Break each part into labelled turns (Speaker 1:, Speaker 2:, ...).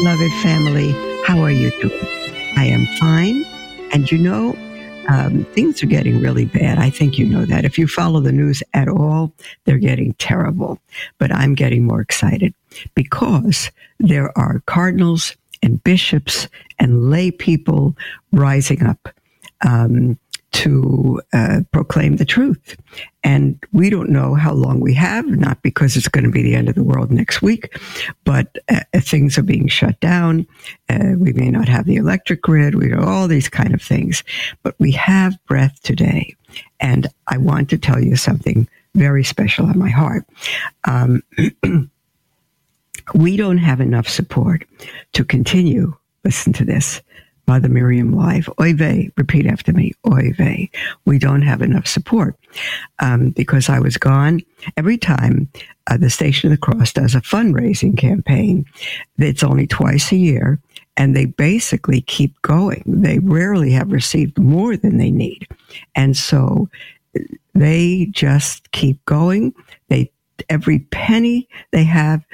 Speaker 1: beloved family. How are you doing? I am fine. And you know, um, things are getting really bad. I think you know that. If you follow the news at all, they're getting terrible. But I'm getting more excited because there are cardinals and bishops and lay people rising up. Um, to uh, proclaim the truth. And we don't know how long we have, not because it's going to be the end of the world next week, but uh, things are being shut down. Uh, we may not have the electric grid. We know all these kind of things, but we have breath today. And I want to tell you something very special on my heart. Um, we don't have enough support to continue. Listen to this Mother Miriam Live. Oy repeat after me. Oy. We don't have enough support um, because I was gone. Every time uh, the Station of the Cross does a fundraising campaign, it's only twice a year, and they basically keep going. They rarely have received more than they need, and so they just keep going. They every penny they have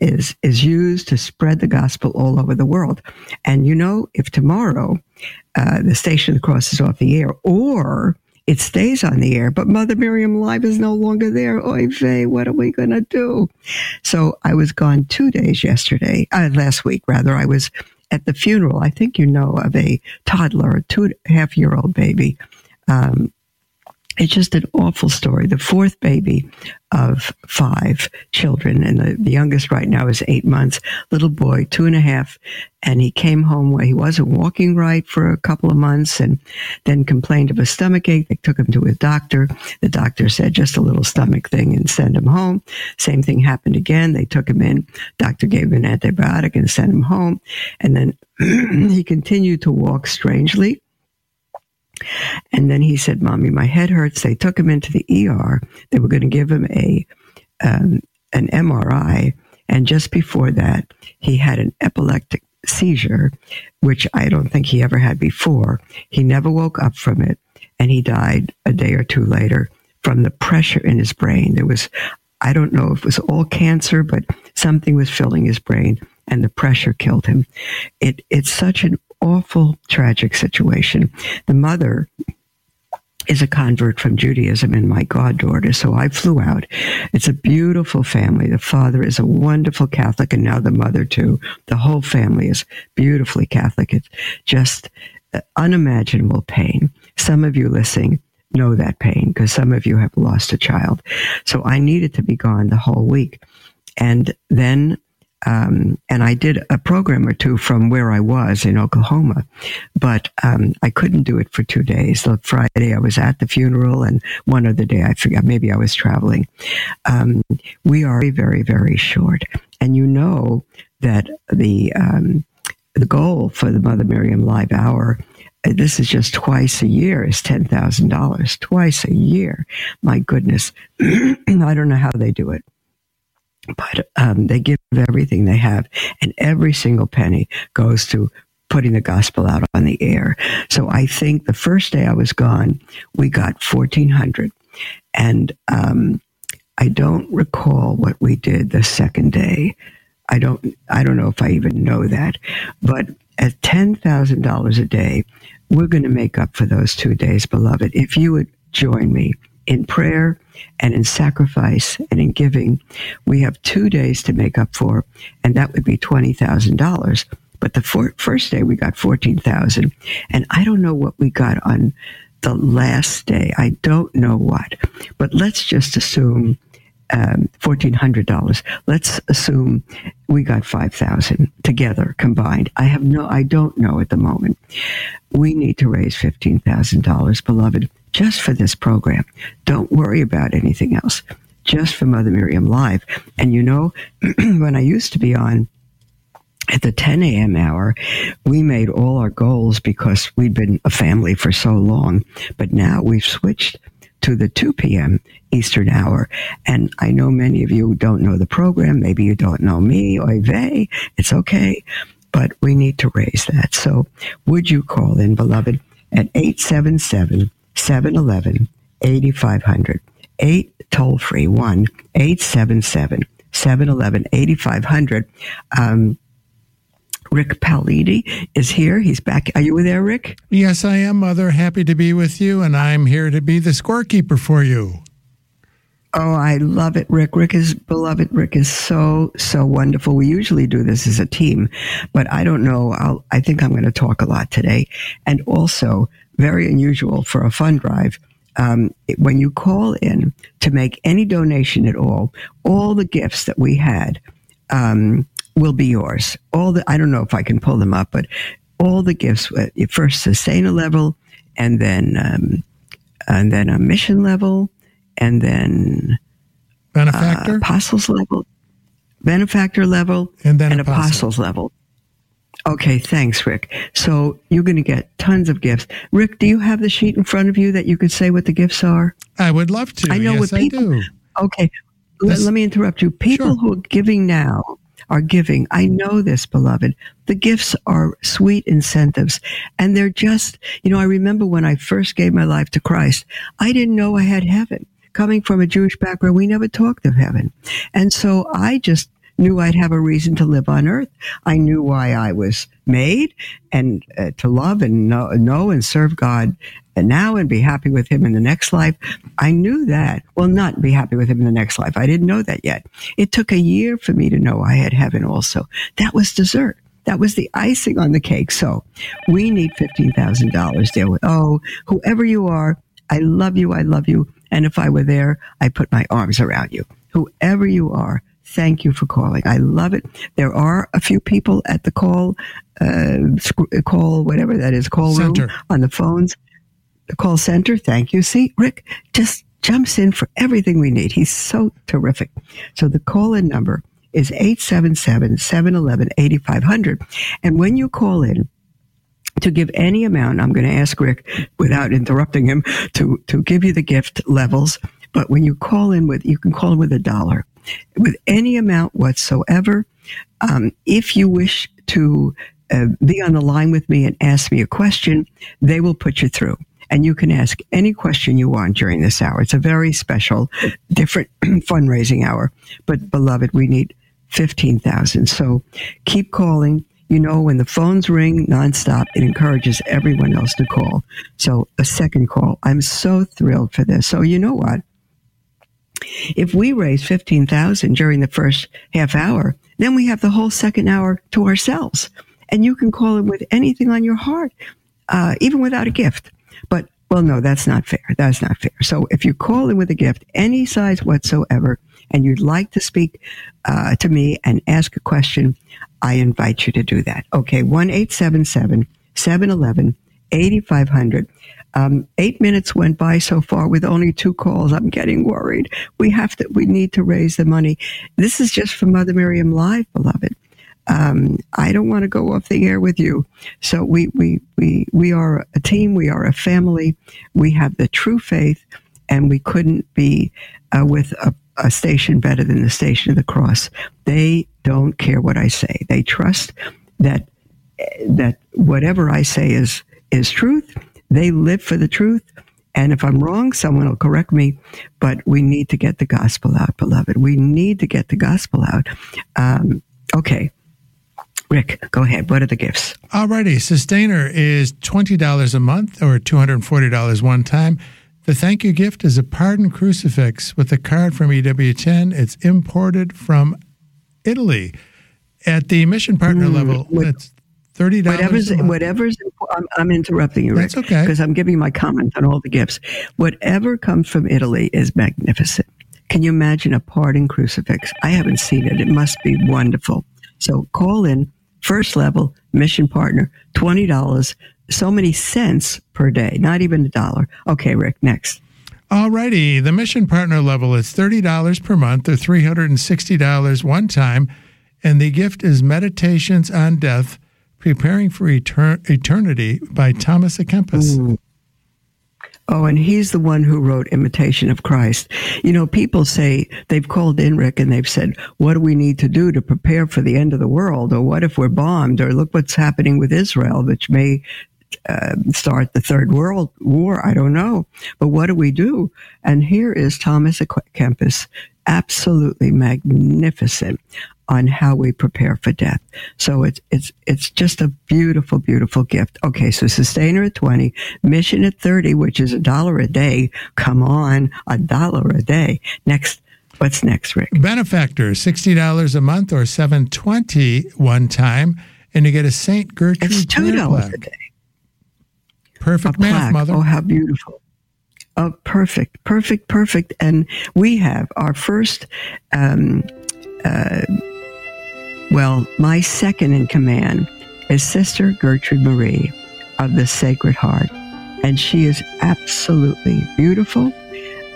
Speaker 1: is is used to spread the gospel all over the world. And you know, if tomorrow uh, the station crosses off the air, or it stays on the air, but Mother Miriam Live is no longer there. Oy vey, what are we going to do? So I was gone two days yesterday, uh, last week rather. I was at the funeral. I think you know of a toddler, a two and a half year old baby. Um, it's just an awful story. The fourth baby of five children, and the, the, youngest right now is eight months, little boy, two and a half. And he came home where he wasn't walking right for a couple of months and then complained of a stomach ache. They took him to a doctor. The doctor said just a little stomach thing and send him home. Same thing happened again. They took him in. Doctor gave him an antibiotic and sent him home. And then he continued to walk strangely and then he said, Mommy, my head hurts. They took him into the ER. They were going to give him a, um, an MRI. And just before that, he had an epileptic seizure, which I don't think he ever had before. He never woke up from it. And he died a day or two later from the pressure in his brain. There was, I don't know if it was all cancer, but something was filling his brain and the pressure killed him. It, it's such an awful, tragic situation. The mother is a convert from Judaism and my goddaughter. So I flew out. It's a beautiful family. The father is a wonderful Catholic and now the mother too. The whole family is beautifully Catholic. It's just uh, unimaginable pain. Some of you listening know that pain because some of you have lost a child. So I needed to be gone the whole week. And then um, and I did a program or two from where I was in Oklahoma, but um, I couldn't do it for two days. The Friday I was at the funeral, and one other day I forgot. Maybe I was traveling. Um, we are very, very, very short, and you know that the um, the goal for the Mother Miriam Live Hour uh, this is just twice a year is $10,000 twice a year. My goodness. I don't know how they do it but um, they give everything they have, and every single penny goes to putting the gospel out on the air. So I think the first day I was gone, we got fourteen hundred, and um, I don't recall what we did the second day. I don't. I don't know if I even know that, but at ten thousand dollars a day, we're going to make up for those two days, beloved. If you would join me in prayer and in sacrifice and in giving, we have two days to make up for, and that would be $20,000. But the for- first day we got 14,000 and I don't know what we got on the last day. I don't know what, but let's just assume um, $1,400. Let's assume we got 5,000 together combined. I have no, I don't know at the moment. We need to raise $15,000, beloved just for this program. Don't worry about anything else. Just for Mother Miriam Live. And you know, when I used to be on at the 10 a.m. hour, we made all our goals because we'd been a family for so long. But now we've switched to the 2 p.m. Eastern hour. And I know many of you don't know the program. Maybe you don't know me or. It's okay. But we need to raise that. So would you call in, beloved, at 877 711 8500? 8 toll free 1 877 711 8500. Um, Rick Paliti is here. He's back. Are you there, Rick?
Speaker 2: Yes, I am, Mother. Happy to be with you, and I'm here to be the scorekeeper for you.
Speaker 1: Oh, I love it, Rick. Rick is beloved. Rick is so, so wonderful. We usually do this as a team, but I don't know. I'll, I think I'm going to talk a lot today. And also, very unusual for a fund drive. Um, when you call in to make any donation at all, all the gifts that we had, um, will be yours. All the, I don't know if I can pull them up, but all the gifts, uh, first sustainer level, and then, um, and then a mission level, and then
Speaker 2: benefactor,
Speaker 1: uh, apostles level, benefactor level,
Speaker 2: and then
Speaker 1: and
Speaker 2: apostle.
Speaker 1: apostles level. Okay, thanks, Rick. So you're going to get tons of gifts. Rick, do you have the sheet in front of you that you could say what the gifts are?
Speaker 2: I would love to.
Speaker 1: I know
Speaker 2: yes,
Speaker 1: what people. Okay, let, let, me interrupt you. People
Speaker 2: Sure.
Speaker 1: who are giving now are giving. I know this, beloved. The gifts are sweet incentives, and they're just. You know, I remember when I first gave my life to Christ. I didn't know I had heaven. Coming from a Jewish background, we never talked of heaven, and so I just knew I'd have a reason to live on earth. I knew why I was made and uh, to love and know, know and serve God and now and be happy with him in the next life. I knew that. Well, not be happy with him in the next life. I didn't know that yet. It took a year for me to know I had heaven also. That was dessert. That was the icing on the cake. So we need $15,000 there oh, whoever you are, I love you. I love you. And if I were there, I put my arms around you. Whoever you are, thank you for calling. I love it. There are a few people at the call, uh, sc- call, whatever that is, call
Speaker 2: Center.
Speaker 1: room on the phones, the call center. Thank you. See, Rick just jumps in for everything we need. He's so terrific. So the call in number is 877-711-8500. And when you call in, to give any amount, I'm going to ask Rick without interrupting him to, to give you the gift levels. But when you call in with, you can call in with a dollar, with any amount whatsoever. Um, if you wish to uh, be on the line with me and ask me a question, they will put you through. And you can ask any question you want during this hour. It's a very special, different fundraising hour. But beloved, we need 15,000. So keep calling. You know, when the phones ring nonstop, it encourages everyone else to call. So a second call. I'm so thrilled for this. So you know what? If we raise 15,000 during the first half hour, then we have the whole second hour to ourselves. And you can call in with anything on your heart, uh, even without a gift. But, well, no, that's not fair. That's not fair. So if you call in with a gift, any size whatsoever, and you'd like to speak uh, to me and ask a question, I invite you to do that. Okay, 1 877 711 8500. Um, eight minutes went by so far with only two calls. I'm getting worried. We have to, we need to raise the money. This is just for Mother Miriam Live, beloved. Um, I don't want to go off the air with you. So we, we, we, we are a team. We are a family. We have the true faith and we couldn't be uh, with a, a station better than the station of the cross. They don't care what I say. They trust that, that whatever I say is, is truth. They live for the truth. And if I'm wrong, someone will correct me. But we need to get the gospel out, beloved. We need to get the gospel out. Um, okay. Rick, go ahead. What are the gifts?
Speaker 2: Alrighty, Sustainer is $20 a month or $240 one time. The thank you gift is a pardon crucifix with a card from EWTN. It's imported from Italy. At the mission partner
Speaker 1: Mm,
Speaker 2: level,
Speaker 1: what-
Speaker 2: it's $30
Speaker 1: Whatever's, whatever's, I'm, I'm interrupting you, Rick.
Speaker 2: That's okay.
Speaker 1: Because I'm giving my comment on all the gifts. Whatever comes from Italy is magnificent. Can you imagine a pardon crucifix? I haven't seen it. It must be wonderful. So call in, first level, mission partner, $20, so many cents per day, not even a dollar. Okay, Rick, next.
Speaker 2: Alrighty, the mission partner level is $30 per month or $360 one time. And the gift is Meditations on Death Preparing for Etern- Eternity by Thomas à Kempis.
Speaker 1: Oh, and he's the one who wrote Imitation of Christ. You know, people say they've called in Rick and they've said, what do we need to do to prepare for the end of the world? Or what if we're bombed? Or look what's happening with Israel, which may uh, start the third world war. I don't know. But what do we do? And here is Thomas. Kempis, absolutely magnificent on how we prepare for death. So it's it's it's just a beautiful, beautiful gift. Okay, so sustainer at twenty, mission at thirty, which is a dollar a day. Come on, a dollar a day. Next what's next, Rick?
Speaker 2: Benefactor, sixty dollars a month or seven twenty one time, and you get a Saint Gertrude.
Speaker 1: It's two dollars a day.
Speaker 2: Perfect
Speaker 1: a
Speaker 2: math,
Speaker 1: plaque.
Speaker 2: mother.
Speaker 1: Oh, how beautiful. Oh, perfect, perfect, perfect. And we have our first um, uh, well, my second in command is Sister Gertrude Marie of the Sacred Heart. And she is absolutely beautiful.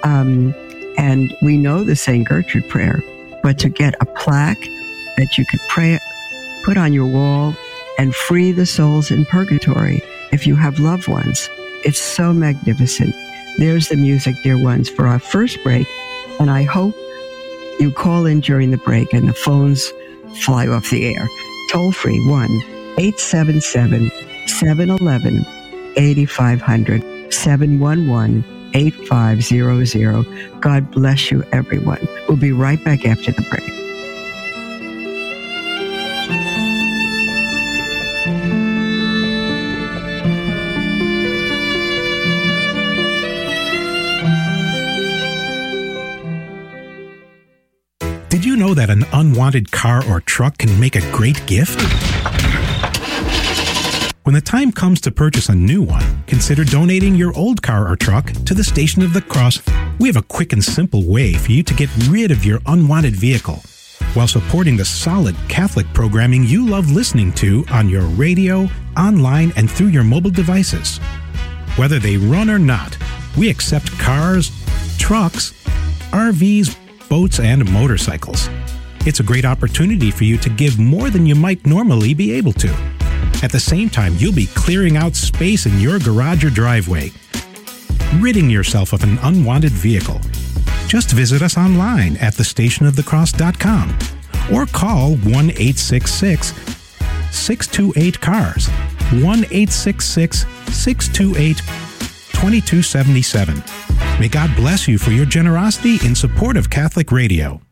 Speaker 1: Um, and we know the St. Gertrude prayer, but to get a plaque that you could pray, put on your wall and free the souls in purgatory if you have loved ones, it's so magnificent. There's the music, dear ones, for our first break. And I hope you call in during the break and the phones fly off the air. Toll free 1 877 711 8500 711 8500. God bless you, everyone. We'll be right back after the break.
Speaker 3: Know that an unwanted car or truck can make a great gift? When the time comes to purchase a new one, consider donating your old car or truck to the Station of the Cross. We have a quick and simple way for you to get rid of your unwanted vehicle while supporting the solid Catholic programming you love listening to on your radio, online, and through your mobile devices. Whether they run or not, we accept cars, trucks, RVs, boats, and motorcycles. It's a great opportunity for you to give more than you might normally be able to. At the same time, you'll be clearing out space in your garage or driveway, ridding yourself of an unwanted vehicle. Just visit us online at thestationofthecross.com or call 1 866 628 CARS. 1 866 628 2277. May God bless you for your generosity in support of Catholic Radio.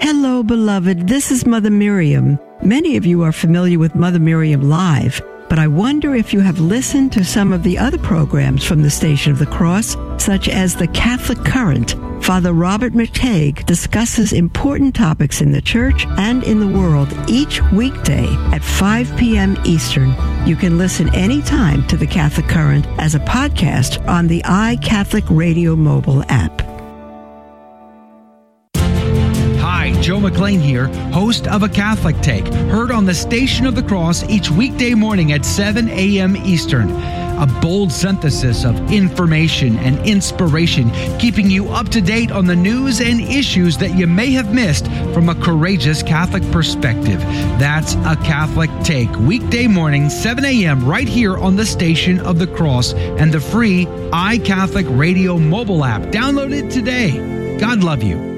Speaker 1: Hello, beloved. This is Mother Miriam. Many of you are familiar with Mother Miriam Live, but I wonder if you have listened to some of the other programs from the Station of the Cross, such as the Catholic Current. Father Robert McTeigue discusses important topics in the church and in the world each weekday at 5 p.m. Eastern. You can listen anytime to the Catholic Current as a podcast on the iCatholic Radio mobile app.
Speaker 4: McLean here, host of A Catholic Take, heard on the Station of the Cross each weekday morning at 7 a.m. Eastern. A bold synthesis of information and inspiration, keeping you up to date on the news and issues that you may have missed from a courageous Catholic perspective. That's A Catholic Take, weekday morning, 7 a.m., right here on the Station of the Cross and the free iCatholic Radio mobile app. Download it today. God love you.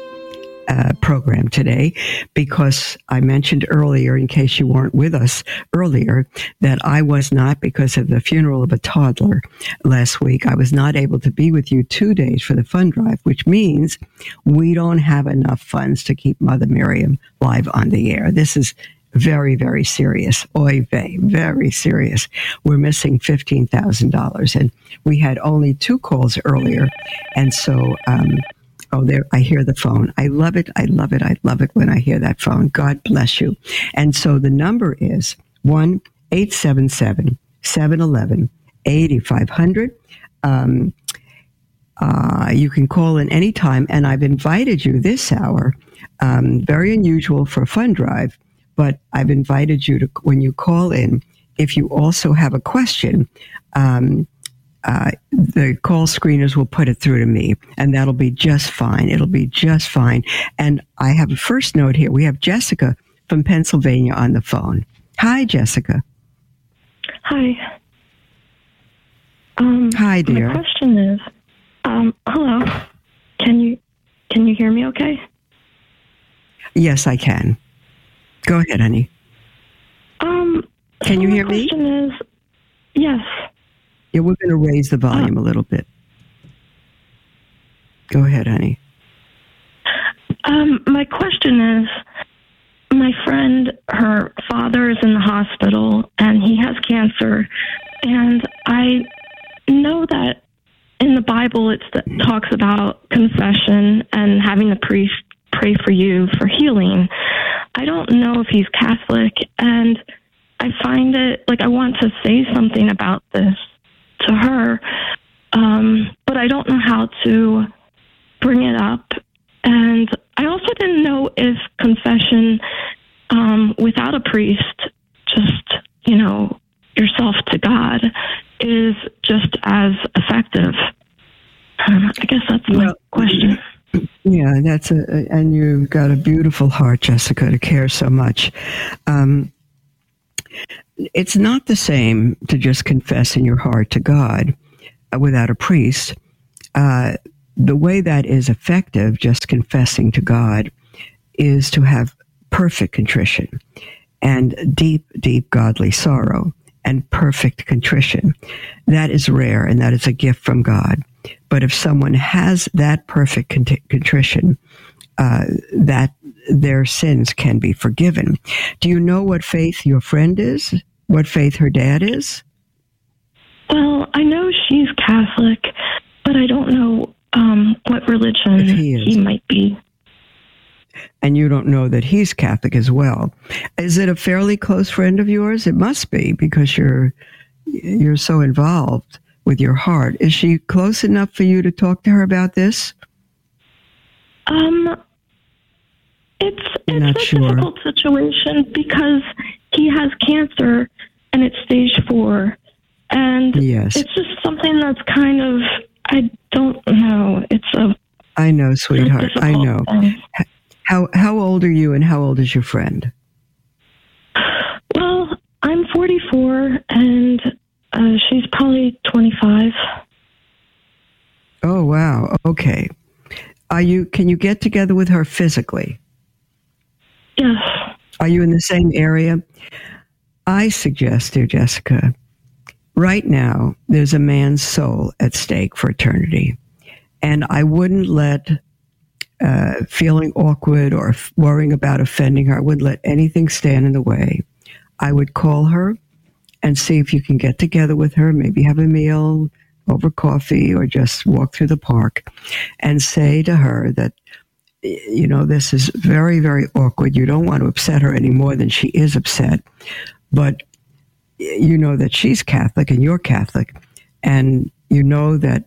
Speaker 1: uh, program today because I mentioned earlier, in case you weren't with us earlier, that I was not, because of the funeral of a toddler last week, I was not able to be with you two days for the fund drive, which means we don't have enough funds to keep Mother Miriam live on the air. This is very, very serious. Oy vey, very serious. We're missing $15,000. And we had only two calls earlier. And so, um, Oh, there, I hear the phone. I love it. I love it. I love it when I hear that phone. God bless you. And so the number is 1 877 711 8500. Um, uh, you can call in anytime, and I've invited you this hour. Um, very unusual for a fund drive, but I've invited you to, when you call in, if you also have a question, um, uh, the call screeners will put it through to me, and that'll be just fine. It'll be just fine. And I have a first note here. We have Jessica from Pennsylvania on the phone. Hi, Jessica.
Speaker 5: Hi. Um,
Speaker 1: Hi, dear.
Speaker 5: My question is, um, hello. Can you can you hear me? Okay.
Speaker 1: Yes, I can. Go ahead, honey.
Speaker 5: Um,
Speaker 1: Can
Speaker 5: so
Speaker 1: you hear me?
Speaker 5: question is, yes.
Speaker 1: Yeah, we're going to raise the volume a little bit. Go ahead, honey.
Speaker 5: Um, my question is, my friend, her father is in the hospital and he has cancer, and I know that in the Bible that talks about confession and having the priest pray for you for healing. I don't know if he's Catholic, and I find it like I want to say something about this to her, um, but I don't know how to bring it up. And I also didn't know if confession um, without a priest, just, you know, yourself to God, is just as effective. Um, I guess that's my
Speaker 1: Well,
Speaker 5: question.
Speaker 1: Yeah, that's a, and you've got a beautiful heart, Jessica, to care so much. Um, it's not the same to just confess in your heart to God uh, without a priest. Uh, the way that is effective, just confessing to God, is to have perfect contrition and deep, deep godly sorrow and perfect contrition. That is rare and that is a gift from God. But if someone has that perfect cont- contrition, uh, that their sins can be forgiven. Do you know what faith your friend is? What faith her dad is?
Speaker 5: Well, I know she's Catholic, but I don't know um, what religion
Speaker 1: he is.
Speaker 5: might be.
Speaker 1: And you don't know that he's Catholic as well. Is it a fairly close friend of yours? It must be because you're you're so involved with your heart. Is she close enough for you to talk to her about this?
Speaker 5: Um, it's it's
Speaker 1: not
Speaker 5: a
Speaker 1: sure.
Speaker 5: difficult situation because he has cancer and it's stage four, and
Speaker 1: Yes.
Speaker 5: it's just something that's kind of I don't know. It's a
Speaker 1: I know, sweetheart. I know.
Speaker 5: thing.
Speaker 1: How how old are you and how old is your friend?
Speaker 5: Well, I'm 44 and uh, she's probably 25.
Speaker 1: Oh wow. Okay. Are you can you get together with her physically?
Speaker 5: Yes.
Speaker 1: Are you in the same area? I suggest, dear Jessica, right now there's a man's soul at stake for eternity. And I wouldn't let uh, feeling awkward or f- worrying about offending her, I wouldn't let anything stand in the way. I would call her and see if you can get together with her, maybe have a meal over coffee or just walk through the park and say to her that you know, this is very, very awkward. You don't want to upset her any more than she is upset. But you know that she's Catholic and you're Catholic. And you know that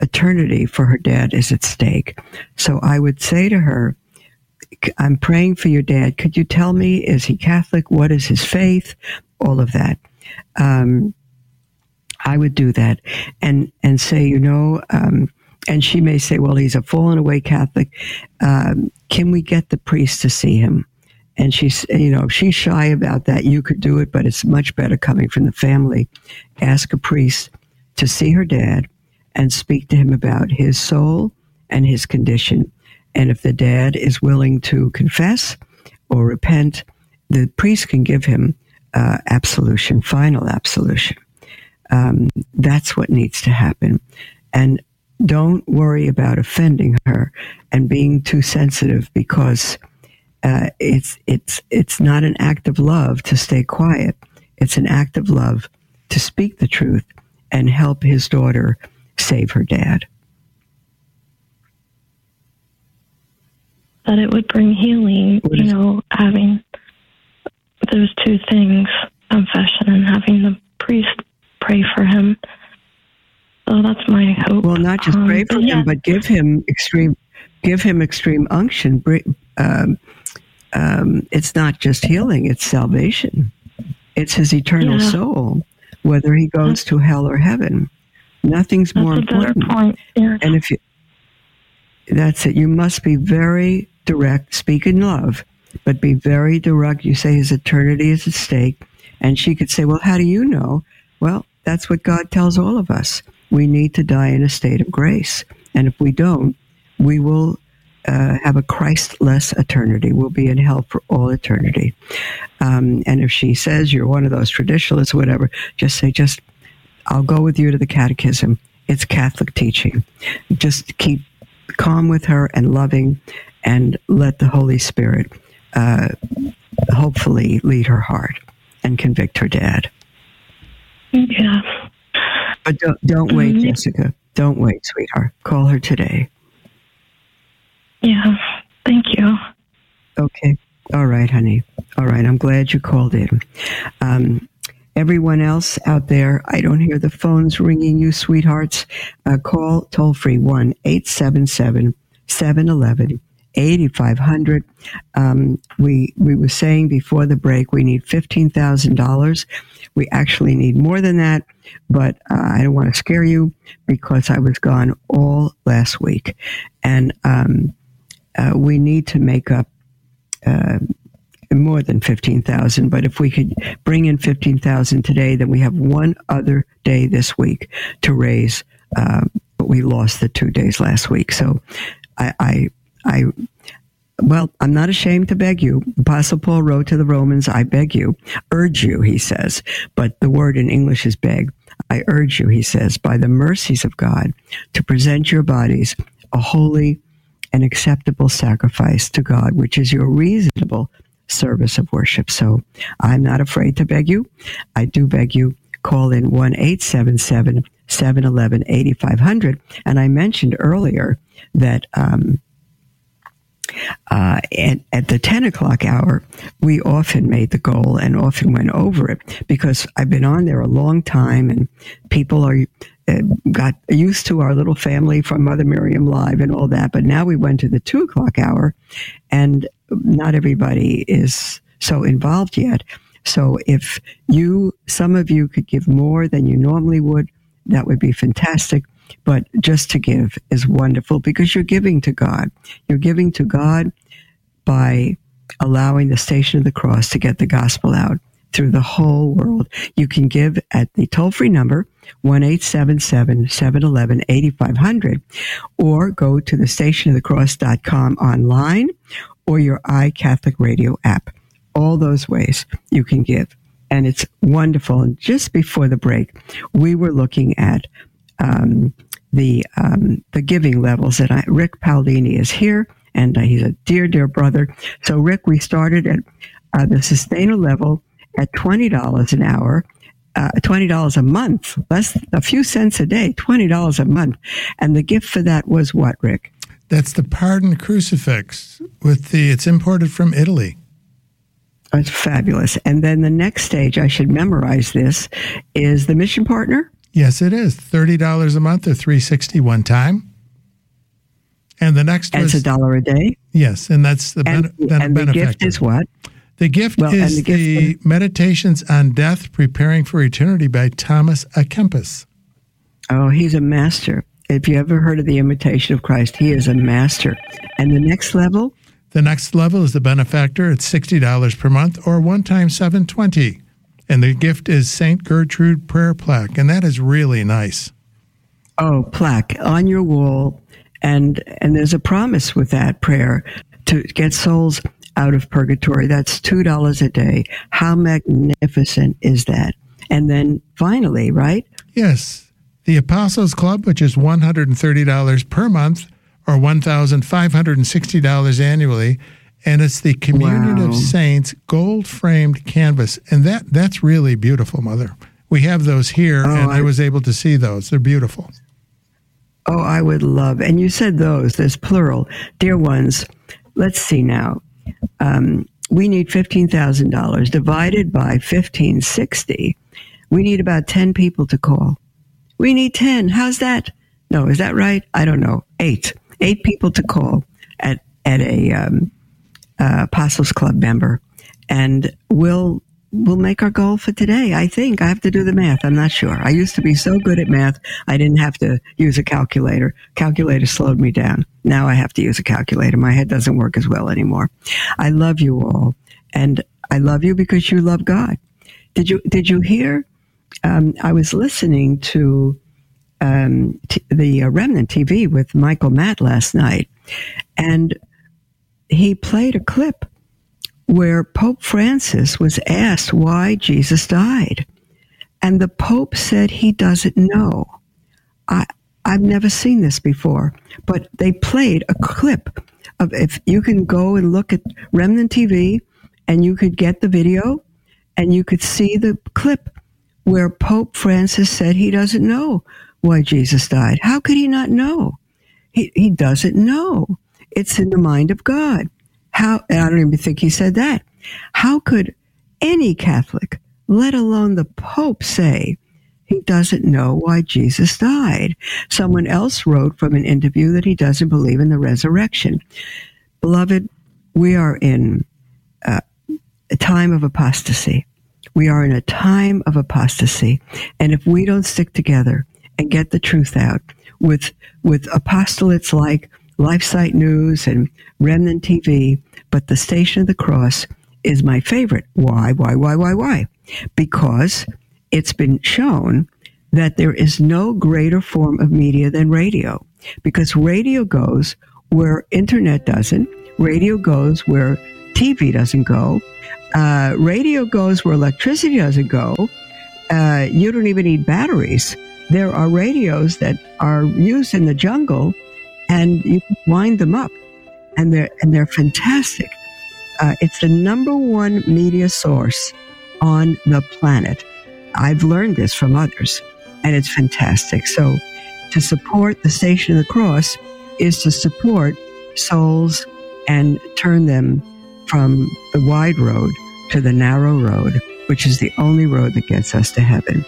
Speaker 1: eternity for her dad is at stake. So I would say to her, I'm praying for your dad. Could you tell me, is he Catholic? What is his faith? All of that. Um, I would do that and, and say, you know, um, and she may say, well, he's a fallen away Catholic. Um, can we get the priest to see him? And she's, you know, if she's shy about that, you could do it, but it's much better coming from the family. Ask a priest to see her dad and speak to him about his soul and his condition. And if the dad is willing to confess or repent, the priest can give him uh, absolution, final absolution. Um, that's what needs to happen. And don't worry about offending her and being too sensitive because uh, it's it's it's not an act of love to stay quiet. It's an act of love to speak the truth and help his daughter save her dad.
Speaker 5: that it would bring healing, you know, having those two things, confession and having the priest pray for him. So that's my hope.
Speaker 1: Well, not just
Speaker 5: Um,
Speaker 1: pray for
Speaker 5: yeah,
Speaker 1: him, but give him extreme, give him extreme unction. Um, um, it's not just healing; it's salvation. It's his eternal
Speaker 5: Yeah.
Speaker 1: soul, whether he goes to hell or heaven. Nothing's
Speaker 5: that's
Speaker 1: more important.
Speaker 5: point. Yeah.
Speaker 1: And if you, that's it. You must be very direct. Speak in love, but be very direct. You say his eternity is at stake, and she could say, "Well, how do you know?" Well, that's what God tells all of us. We need to die in a state of grace, and if we don't, we will uh, have a Christless eternity. We'll be in hell for all eternity. Um, and if she says you're one of those traditionalists, whatever, just say, "Just I'll go with you to the catechism. It's Catholic teaching. Just keep calm with her and loving, and let the Holy Spirit uh, hopefully lead her heart and convict her dad.
Speaker 5: Yeah.
Speaker 1: But don't, don't wait,
Speaker 5: Mhm.
Speaker 1: Jessica. Don't wait, sweetheart. Call her today.
Speaker 5: Yeah. Thank you.
Speaker 1: Okay. All right, honey. All right. I'm glad you called in. Um, everyone else out there, I don't hear the phones ringing you, sweethearts. Uh, call toll free 1 877 711 8500. Um, we we were saying before the break we need fifteen thousand dollars. We actually need more than that, but uh, I don't want to scare you because I was gone all last week, and um, uh, we need to make up uh, more than 15,000. But if we could bring in 15,000 today, then we have one other day this week to raise. Uh, but we lost the two days last week. So I, I, I, well, I'm not ashamed to beg you. Apostle Paul wrote to the Romans, I beg you, urge you, he says, but the word in English is beg. I urge you, he says, by the mercies of God, to present your bodies a holy and acceptable sacrifice to God, which is your reasonable service of worship. So I'm not afraid to beg you. I do beg you. Call in 1 877 711 8500. And I mentioned earlier that um, uh, at, at the 10 o'clock hour, we often made the goal and often went over it because I've been on there a long time and people are uh, got used to our little family from Mother Miriam Live and all that. But now we went to the two o'clock hour and not everybody is so involved yet. So if you, some of you could give more than you normally would, that would be fantastic. But just to give is wonderful because you're giving to God. You're giving to God by allowing the Station of the Cross to get the gospel out through the whole world. You can give at the toll free number, 1 877 711 8500, or go to the stationofthecross.com online or your iCatholic Radio app. All those ways you can give. And it's wonderful. And just before the break, we were looking at um, the um, the giving levels. And I, Rick Paulini is here, and uh, he's a dear, dear brother. So, Rick, we started at uh, the sustainable level at twenty dollars an hour, uh, twenty dollars a month, less a few cents a day, twenty dollars a month, and the gift for that was what, Rick?
Speaker 2: That's the pardon crucifix with the. It's imported from Italy.
Speaker 1: It's fabulous. And then the next stage, I should memorize this, is the mission partner.
Speaker 2: Yes, it is thirty dollars a month or three sixty one time. And the next was
Speaker 1: it's a dollar a day.
Speaker 2: yes, and that's the
Speaker 1: And,
Speaker 2: ben- then
Speaker 1: and the gift is what?
Speaker 2: The gift
Speaker 1: Well,
Speaker 2: is
Speaker 1: the
Speaker 2: the,
Speaker 1: gift-
Speaker 2: Meditations on Death, Preparing for Eternity by Thomas à Kempis.
Speaker 1: Oh, he's a master. If you ever heard of the imitation of Christ, he is a master. And the next level,
Speaker 2: The next level is the benefactor. It's sixty dollars per month or one time seven twenty. And the gift is Saint Gertrude prayer plaque, and that is really nice.
Speaker 1: oh, plaque on your wall, and and there's a promise with that prayer to get souls out of purgatory. That's two dollars a day. How magnificent is that? And then finally, right?
Speaker 2: Yes, the Apostles Club, which is one hundred and thirty dollars per month or one thousand five hundred and sixty dollars annually, and it's the Communion
Speaker 1: Wow.
Speaker 2: of Saints gold framed canvas, and that that's really beautiful, Mother. We have those here,
Speaker 1: Oh,
Speaker 2: and I,
Speaker 1: I-
Speaker 2: was able to see those. They're beautiful.
Speaker 1: Oh, I would love. And you said those. There's plural, dear ones. let's see now. Um, we need $15,000 divided by 1560. We need about 10 people to call. We need 10. How's that? No, is that right? I don't know. Eight. Eight people to call at, at a um, uh, Apostles Club member. And we'll we'll make our goal for today. I think I have to do the math. I'm not sure. I used to be so good at math, I didn't have to use a calculator. Calculator slowed me down. Now I have to use a calculator. My head doesn't work as well anymore. I love you all, and I love you because you love God. Did you Did you hear? Um, I was listening to um, t- the uh, Remnant TV with Michael Matt last night, and he played a clip where Pope Francis was asked why Jesus died. And the Pope said he doesn't know. I, I've never seen this before, but they played a clip of if you can go and look at Remnant TV and you could get the video and you could see the clip where Pope Francis said he doesn't know why Jesus died. How could he not know? He, he doesn't know. It's in the mind of God. How, I don't even think he said that. How could any Catholic, let alone the Pope, say he doesn't know why Jesus died? Someone else wrote from an interview that he doesn't believe in the resurrection. Beloved, we are in uh, a time of apostasy. We are in a time of apostasy. And if we don't stick together and get the truth out with, with apostolates like LifeSite News and Remnant TV, but the Station of the Cross is my favorite. Why, why, why, why, why? Because it's been shown that there is no greater form of media than radio. Because radio goes where internet doesn't, radio goes where TV doesn't go, uh, radio goes where electricity doesn't go. Uh, you don't even need batteries. There are radios that are used in the jungle, and you wind them up, and they're and they're fantastic. Uh, it's the number one media source on the planet. I've learned this from others, and it's fantastic. So, to support the Station of the Cross is to support souls and turn them from the wide road to the narrow road, which is the only road that gets us to heaven.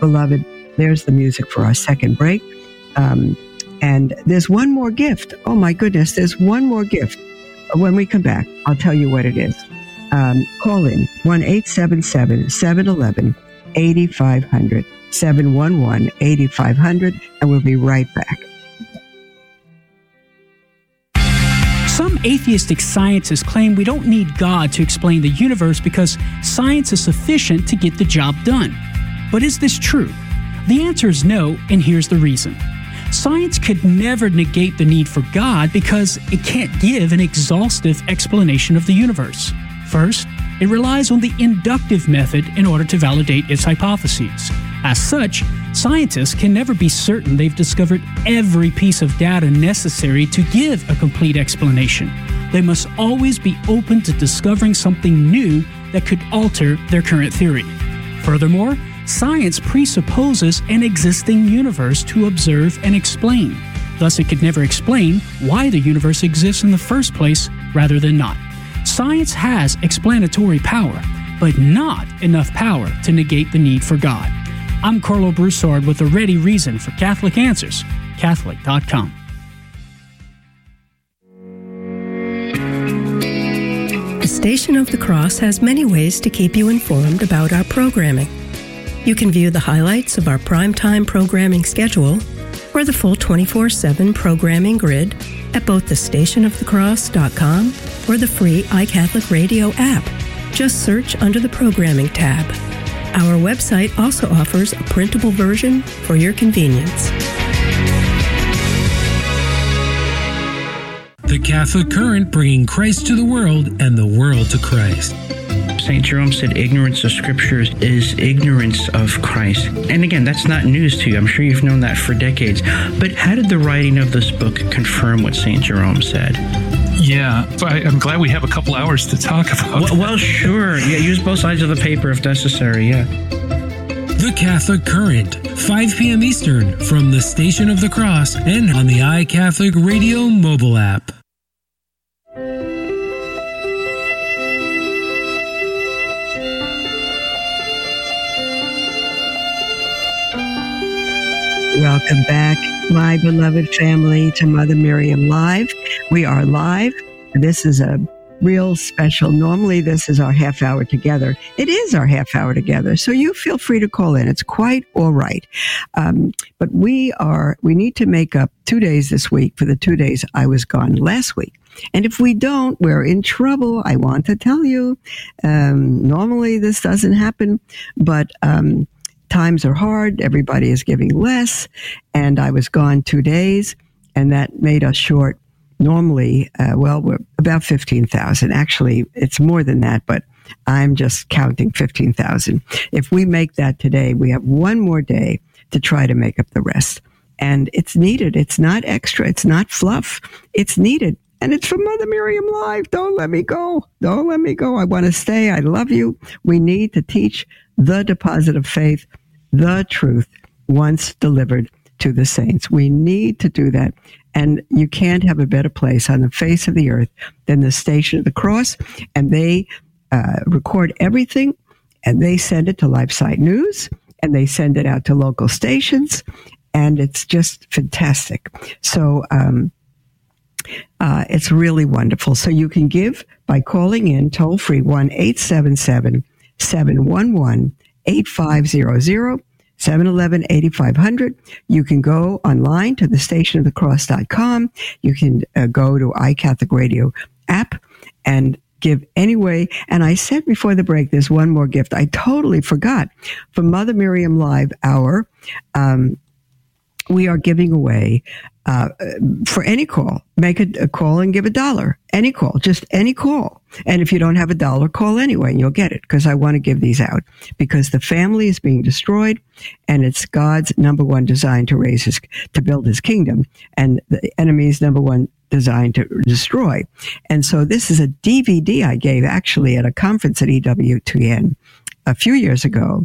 Speaker 1: Beloved, there's the music for our second break. Um, and there's one more gift. Oh my goodness, there's one more gift. When we come back, I'll tell you what it is. Um, call in 1 877 711 8500, 711 8500, and we'll be right back.
Speaker 6: Some atheistic scientists claim we don't need God to explain the universe because science is sufficient to get the job done. But is this true? The answer is no, and here's the reason. Science could never negate the need for God because it can't give an exhaustive explanation of the universe. First, it relies on the inductive method in order to validate its hypotheses. As such, scientists can never be certain they've discovered every piece of data necessary to give a complete explanation. They must always be open to discovering something new that could alter their current theory. Furthermore, science presupposes an existing universe to observe and explain. Thus, it could never explain why the universe exists in the first place rather than not. Science has explanatory power, but not enough power to negate the need for God. I'm Karlo Broussard with a ready reason for Catholic Answers, Catholic.com.
Speaker 7: The Station of the Cross has many ways to keep you informed about our programming. You can view the highlights of our primetime programming schedule or the full 24 7 programming grid at both thestationofthecross.com or the free iCatholic Radio app. Just search under the Programming tab. Our website also offers a printable version for your convenience.
Speaker 8: The Catholic Current bringing Christ to the world and the world to Christ.
Speaker 9: St. Jerome said ignorance of scriptures is ignorance of Christ. And again, that's not news to you. I'm sure you've known that for decades. But how did the writing of this book confirm what St. Jerome said?
Speaker 10: Yeah, I, am glad we have a couple hours to talk about.
Speaker 9: Well, well, sure. Yeah, use both sides of the paper if necessary. Yeah.
Speaker 8: The Catholic Current, 5 p.m. Eastern, from the Station of the Cross and on the iCatholic Radio mobile app.
Speaker 1: Welcome back, my beloved family, to Mother Miriam Live. We are live. This is a real special. Normally, this is our half hour together. It is our half hour together. So you feel free to call in. It's quite all right. Um, but we are, we need to make up two days this week for the two days I was gone last week. And if we don't, we're in trouble. I want to tell you. Um, normally, this doesn't happen, but um, times are hard. Everybody is giving less. And I was gone two days, and that made us short. Normally, uh, well, we're about 15,000. Actually, it's more than that, but I'm just counting 15,000. If we make that today, we have one more day to try to make up the rest. And it's needed. It's not extra. It's not fluff. It's needed. And it's from Mother Miriam Live. Don't let me go. Don't let me go. I want to stay. I love you. We need to teach the deposit of faith the truth once delivered to the saints. We need to do that. And you can't have a better place on the face of the earth than the Station of the Cross. And they uh, record everything and they send it to LifeSite News and they send it out to local stations. And it's just fantastic. So, um, uh, it's really wonderful. So you can give by calling in toll free 1 877 711 8500 711 8500. You can go online to the stationofthecross.com. You can uh, go to iCatholic Radio app and give anyway. And I said before the break, there's one more gift. I totally forgot. For Mother Miriam Live Hour, um, we are giving away uh, for any call. Make a, a, call and give a dollar. Any call, just any call. And if you don't have a dollar, call anyway and you'll get it because I want to give these out because the family is being destroyed and it's God's number one design to raise his, to build his kingdom and the enemy's number one design to destroy. And so this is a DVD I gave actually at a conference at EWTN a few years ago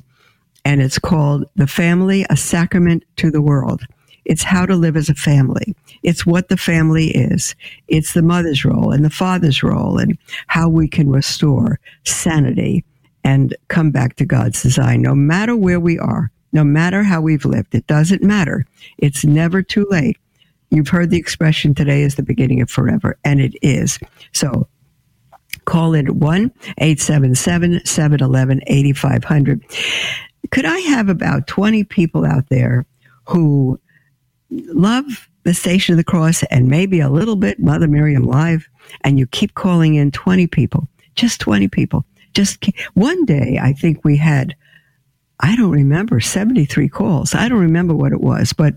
Speaker 1: and it's called The Family, a Sacrament to the World. It's how to live as a family. It's what the family is. It's the mother's role and the father's role and how we can restore sanity and come back to God's design, no matter where we are, no matter how we've lived. It doesn't matter. It's never too late. You've heard the expression today is the beginning of forever, and it is. So call in at 1 877 711 8500. Could I have about 20 people out there who love the Station of the Cross and maybe a little bit Mother Miriam Live, and you keep calling in 20 people, just 20 people. Just one day, I think we had, I don't remember, 73 calls. I don't remember what it was, but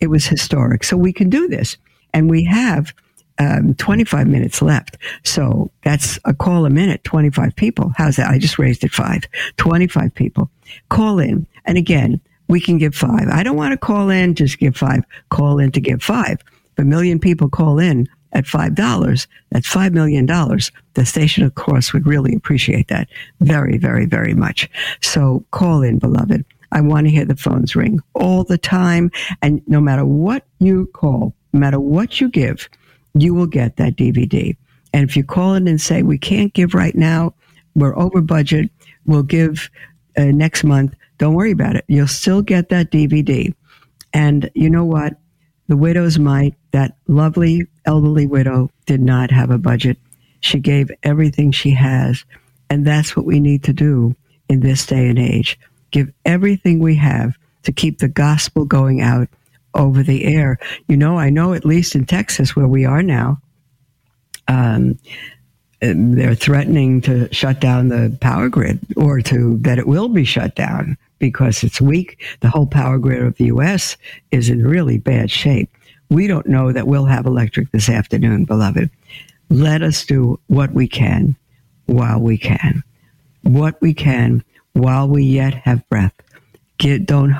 Speaker 1: it was historic. So we can do this. And we have um, 25 minutes left. So that's a call a minute, 25 people. How's that? I just raised it five. 25 people. Call in. And again, we can give five. I don't want to call in, just give five. Call in to give five. If a million people call in at $5, that's $5 million. The station, of course, would really appreciate that very, very, very much. So call in, beloved. I want to hear the phones ring all the time. And no matter what you call, no matter what you give, you will get that DVD. And if you call in and say, we can't give right now, we're over budget, we'll give uh, next month, don't worry about it. You'll still get that DVD. And you know what? The widow's mite, that lovely elderly widow, did not have a budget. She gave everything she has. And that's what we need to do in this day and age. Give everything we have to keep the gospel going out over the air. You know, I know at least in Texas where we are now, um, they're threatening to shut down the power grid or to that it will be shut down because it's weak. The whole power grid of the U.S. is in really bad shape. We don't know that we'll have electric this afternoon, beloved. Let us do what we can while we can. What we can while we yet have breath. Get, don't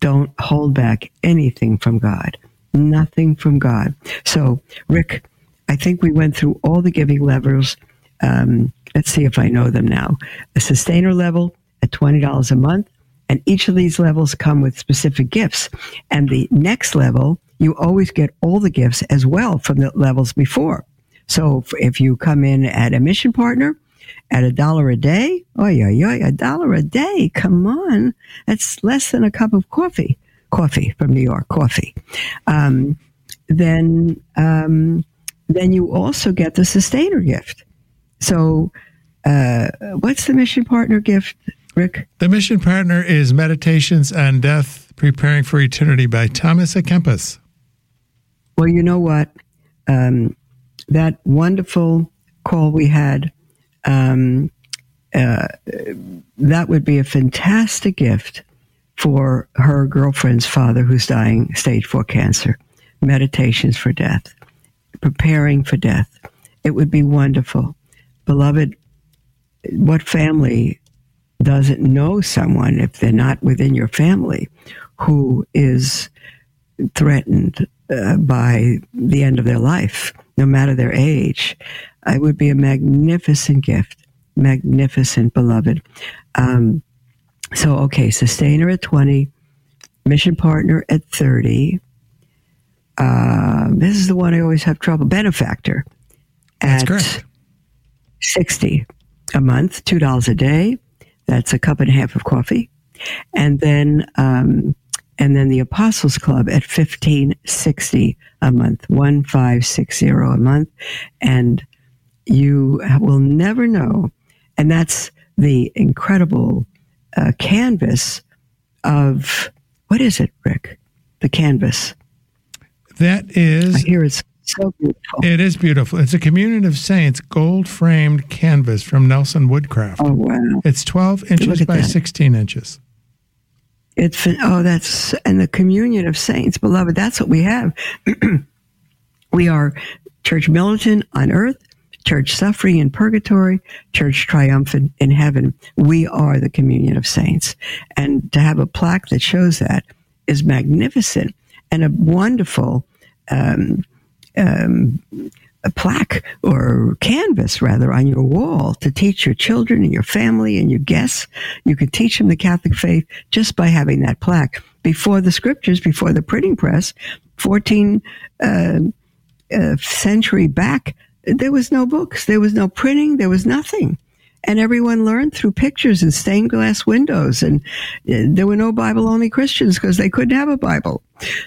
Speaker 1: don't hold back anything from God. Nothing from God. So, Rick, I think we went through all the giving levels. Um, let's see if I know them now. A sustainer level at $20 a month. And each of these levels come with specific gifts. And the next level, you always get all the gifts as well from the levels before. So if you come in at a mission partner, at a dollar a day. Oh, yeah, yeah, a dollar a day. Come on. That's less than a cup of coffee. coffee from New York, coffee. Um, then, um, then you also get the sustainer gift. So, uh, what's the mission partner gift, Rick?
Speaker 2: The mission partner is Meditations on Death Preparing for Eternity by Thomas à Kempis.
Speaker 1: Well, you know what? Um, that wonderful call we had, um, uh, that would be a fantastic gift for her girlfriend's father who's dying stage four cancer. Meditations for death, preparing for death. It would be wonderful. Beloved, what family doesn't know someone, if they're not within your family, who is threatened uh, by the end of their life, no matter their age? It would be a magnificent gift. Magnificent, beloved. Um, so, okay, sustainer at 20, mission partner at 30. Uh, this is the one I always have trouble. Benefactor at. 60 a month, $2 a day. That's a cup and a half of coffee. And then, um, and then the Apostles Club at 1560 a month, 1560 a month. And you will never know. And that's the incredible uh, canvas of what is it, Rick? The canvas.
Speaker 2: That
Speaker 1: I hear it's so beautiful.
Speaker 2: it is beautiful. It's a Communion of Saints gold framed canvas from Nelson Woodcraft.
Speaker 1: Oh wow!
Speaker 2: It's 12 inches by
Speaker 1: that.
Speaker 2: 16 inches.
Speaker 1: It's oh, that's and the communion of saints, beloved. That's what we have. we are church militant on earth, church suffering in purgatory, church triumphant in heaven. We are the communion of saints, and to have a plaque that shows that is magnificent and a wonderful. Um, um, a plaque or canvas rather on your wall to teach your children and your family and your guests. You could teach them the Catholic faith just by having that plaque. Before the scriptures, before the printing press, 14 uh, uh, century back, there was no books, there was no printing, there was nothing. And everyone learned through pictures and stained glass windows. And uh, there were no Bible only Christians because they couldn't have a Bible.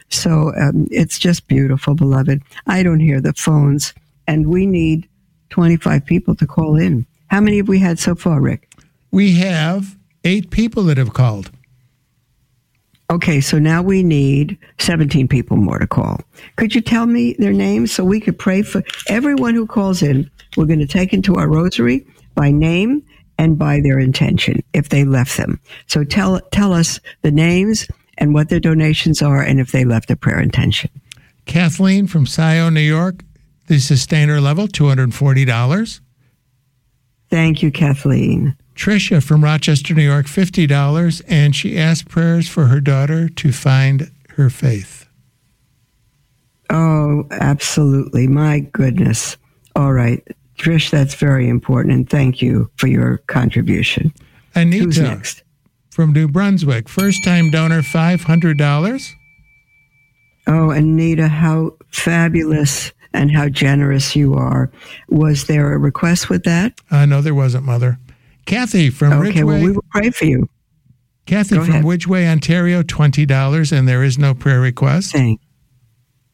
Speaker 1: So um, it's just beautiful, beloved. I don't hear the phones, and we need 25 people to call in. How many have we had so far, Rick?
Speaker 2: We have eight people that have called.
Speaker 1: Okay, so now we need 17 people more to call. Could you tell me their names so we could pray for everyone who calls in? We're going to take into our rosary by name and by their intention if they left them. So tell tell us the names and what their donations are and if they left a prayer intention.
Speaker 2: Kathleen from Scio, New York, the sustainer level, $240.
Speaker 1: Thank you, Kathleen.
Speaker 2: Tricia from Rochester, New York, $50. And she asked prayers for her daughter to find her faith.
Speaker 1: Oh, absolutely. My goodness. All right. Trish, that's very important. And thank you for your contribution.
Speaker 2: Anita
Speaker 1: Who's next?
Speaker 2: From New Brunswick, first time donor, $500.
Speaker 1: Oh, Anita, how fabulous and how generous you are. Was there a request with that?
Speaker 2: Uh, no, there wasn't, Mother. Kathy from
Speaker 1: Okay,
Speaker 2: Ridgeway.
Speaker 1: well, we will pray for you.
Speaker 2: Kathy
Speaker 1: Go
Speaker 2: from
Speaker 1: ahead.
Speaker 2: Ridgeway, Ontario, $20, and there is no prayer request.
Speaker 1: Thank,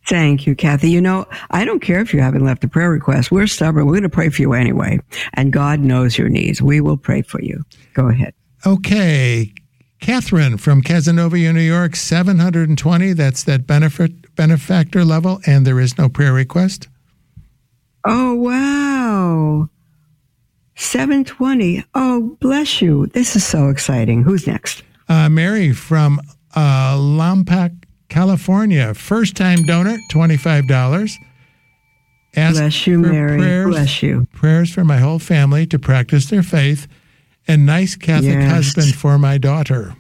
Speaker 1: thank you, Kathy. You know, I don't care if you haven't left a prayer request. We're stubborn. We're going to pray for you anyway. And God knows your needs. We will pray for you. Go ahead.
Speaker 2: Okay. Catherine from Casanova, New York, 720. That's that benefit benefactor level, and there is no prayer request.
Speaker 1: Oh, wow. 720. Oh, bless you. This is so exciting. Who's next?
Speaker 2: Uh, Mary from uh, Lompoc, California, first time donor, $25. Ask
Speaker 1: Bless you, Mary.
Speaker 2: Prayers,
Speaker 1: Bless you.
Speaker 2: Prayers for my whole family to practice their faith, and nice Catholic
Speaker 1: Yes.
Speaker 2: husband for my daughter.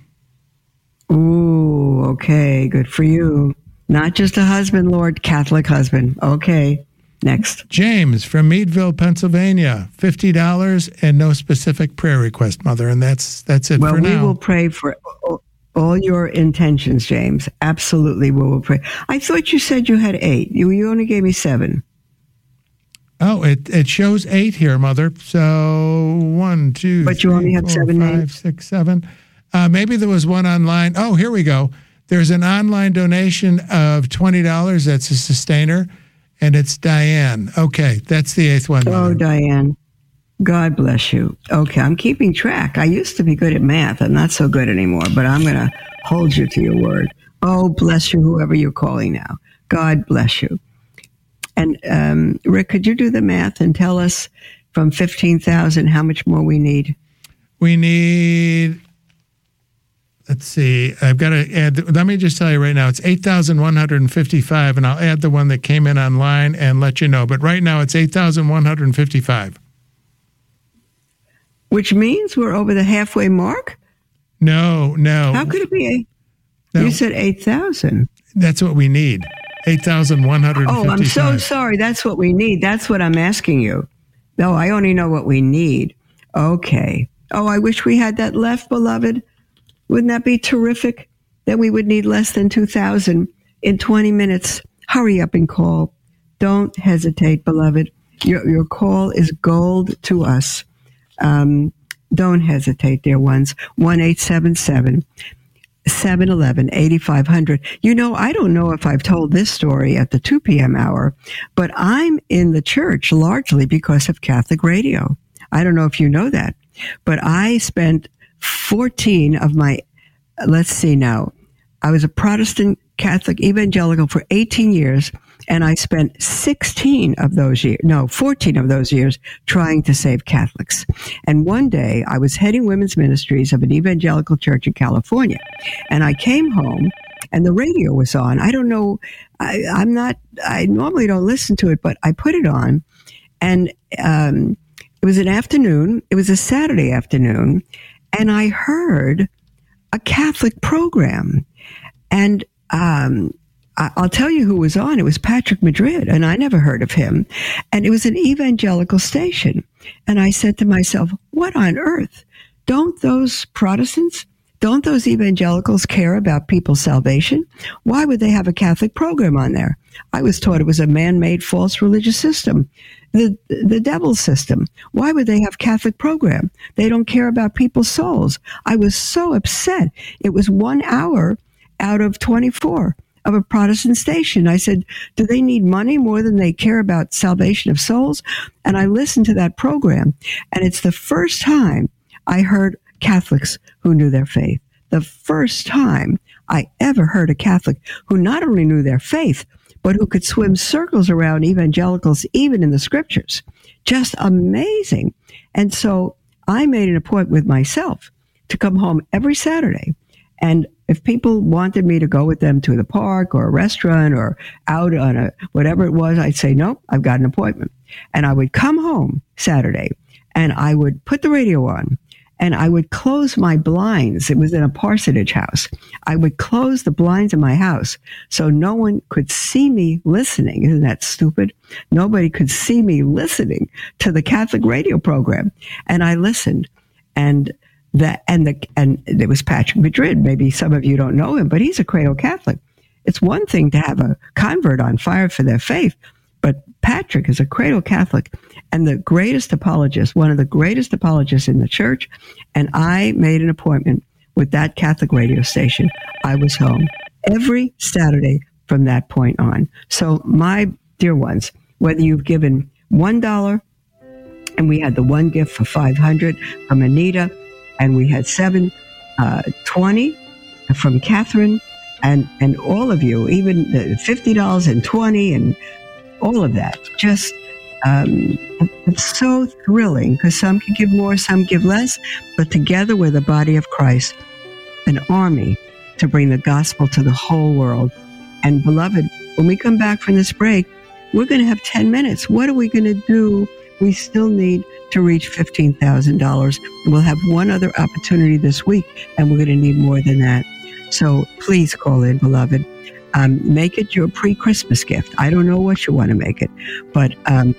Speaker 1: Ooh, okay. Good for you. Not just a husband, Lord, Catholic husband. Okay. Next.
Speaker 2: James from Meadville, Pennsylvania, fifty dollars and no specific prayer request, Mother, and that's that's it
Speaker 1: Well, we
Speaker 2: now.
Speaker 1: will pray for all- all your intentions, James. Absolutely, we will pray. I thought you said you had eight. You, you only gave me seven.
Speaker 2: Oh, it it shows eight here, Mother. So one, two,
Speaker 1: But you only have
Speaker 2: four,
Speaker 1: seven
Speaker 2: five, six, seven. Uh, maybe there was one online. Oh, here we go. There's an online donation of $20. That's a sustainer, and it's Diane. Okay, that's the eighth one.
Speaker 1: Oh, Diane. God bless you. Okay, I'm keeping track. I used to be good at math. I'm not so good anymore, but I'm going to hold you to your word. Oh, bless you, whoever you're calling now. God bless you. And um, Rick, could you do the math and tell us from 15,000 how much more we need?
Speaker 2: We need, let's see, I've got to add, let me just tell you right now, it's 8,155, and I'll add the one that came in online and let you know. But right now it's 8,155.
Speaker 1: Which means we're over the halfway mark?
Speaker 2: No, no.
Speaker 1: How could it be? No. You said 8,000.
Speaker 2: That's what we need. 8,155.
Speaker 1: Oh, I'm so sorry. That's what we need. That's what I'm asking you. No, I only know what we need. Okay. Oh, I wish we had that left, beloved. Wouldn't that be terrific? Then we would need less than 2,000 in 20 minutes. Hurry up and call. Don't hesitate, beloved. Your, your call is gold to us. Um, don't hesitate, dear ones. 1 877 711 8500. You know, I don't know if I've told this story at the 2 p.m. hour, but I'm in the church largely because of Catholic radio. I don't know if you know that, but I spent 14 of my, let's see now, I was a Protestant Catholic evangelical for 18 years, and I spent 16 of those years, no, 14 of those years trying to save Catholics. And one day I was heading women's ministries of an evangelical church in California, and I came home and the radio was on. I don't know, I, am not, I normally don't listen to it, but I put it on, and um, it was an afternoon, it was a Saturday afternoon, and I heard a Catholic program. And um, I'll tell you who was on. It was Patrick Madrid, and I never heard of him. And it was an evangelical station. And I said to myself, what on earth? Don't those Protestants, don't those evangelicals care about people's salvation? Why would they have a Catholic program on there? I was taught it was a man-made false religious system, the the devil's system. Why would they have Catholic program? They don't care about people's souls. I was so upset. It was one hour out of 24 of a Protestant station. I said, do they need money more than they care about salvation of souls? And I listened to that program and it's the first time I heard Catholics who knew their faith. The first time I ever heard a Catholic who not only knew their faith, but who could swim circles around evangelicals, even in the scriptures. Just amazing. And so I made an appointment with myself to come home every Saturday and if people wanted me to go with them to the park or a restaurant or out on a whatever it was, I'd say, nope, I've got an appointment. And I would come home Saturday and I would put the radio on and I would close my blinds. It was in a parsonage house. I would close the blinds in my house so no one could see me listening. Isn't that stupid? Nobody could see me listening to the Catholic radio program. And I listened and that and the and it was Patrick Madrid. Maybe some of you don't know him, but he's a cradle Catholic. It's one thing to have a convert on fire for their faith, but Patrick is a cradle Catholic and the greatest apologist, one of the greatest apologists in the church. And I made an appointment with that Catholic radio station. I was home every Saturday from that point on. So, my dear ones, whether you've given one dollar, and we had the one gift for five hundred from Anita and we had 720 uh, from Catherine, and and all of you, even the fifty dollars and twenty, and all of that. Just um, it's so thrilling because some can give more, some give less, but together we're the body of Christ, an army to bring the gospel to the whole world. And beloved, when we come back from this break, we're going to have 10 minutes. What are we going to do? We still need to reach $15,000. We'll have one other opportunity this week, and we're going to need more than that. So please call in, beloved. Um, make it your pre Christmas gift. I don't know what you want to make it, but um,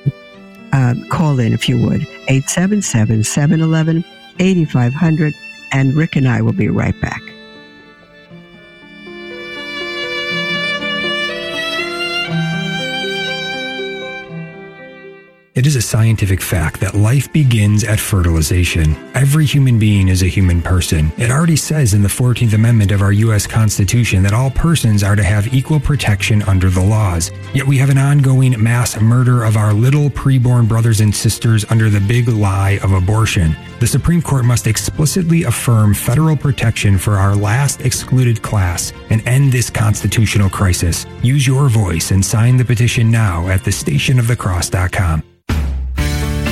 Speaker 1: uh, call in if you would. 877 711 8500. And Rick and I will be right back.
Speaker 3: It
Speaker 11: is a scientific fact that life begins at fertilization. Every human being is a human person. It already says in the 14th Amendment of our U.S. Constitution that all persons are to have equal protection under the laws. Yet we have an ongoing mass murder of our little preborn brothers and sisters under the big lie of abortion. The Supreme Court must explicitly affirm federal protection for our last excluded class and end this constitutional crisis. Use your voice and sign the petition now at thestationofthecross.com.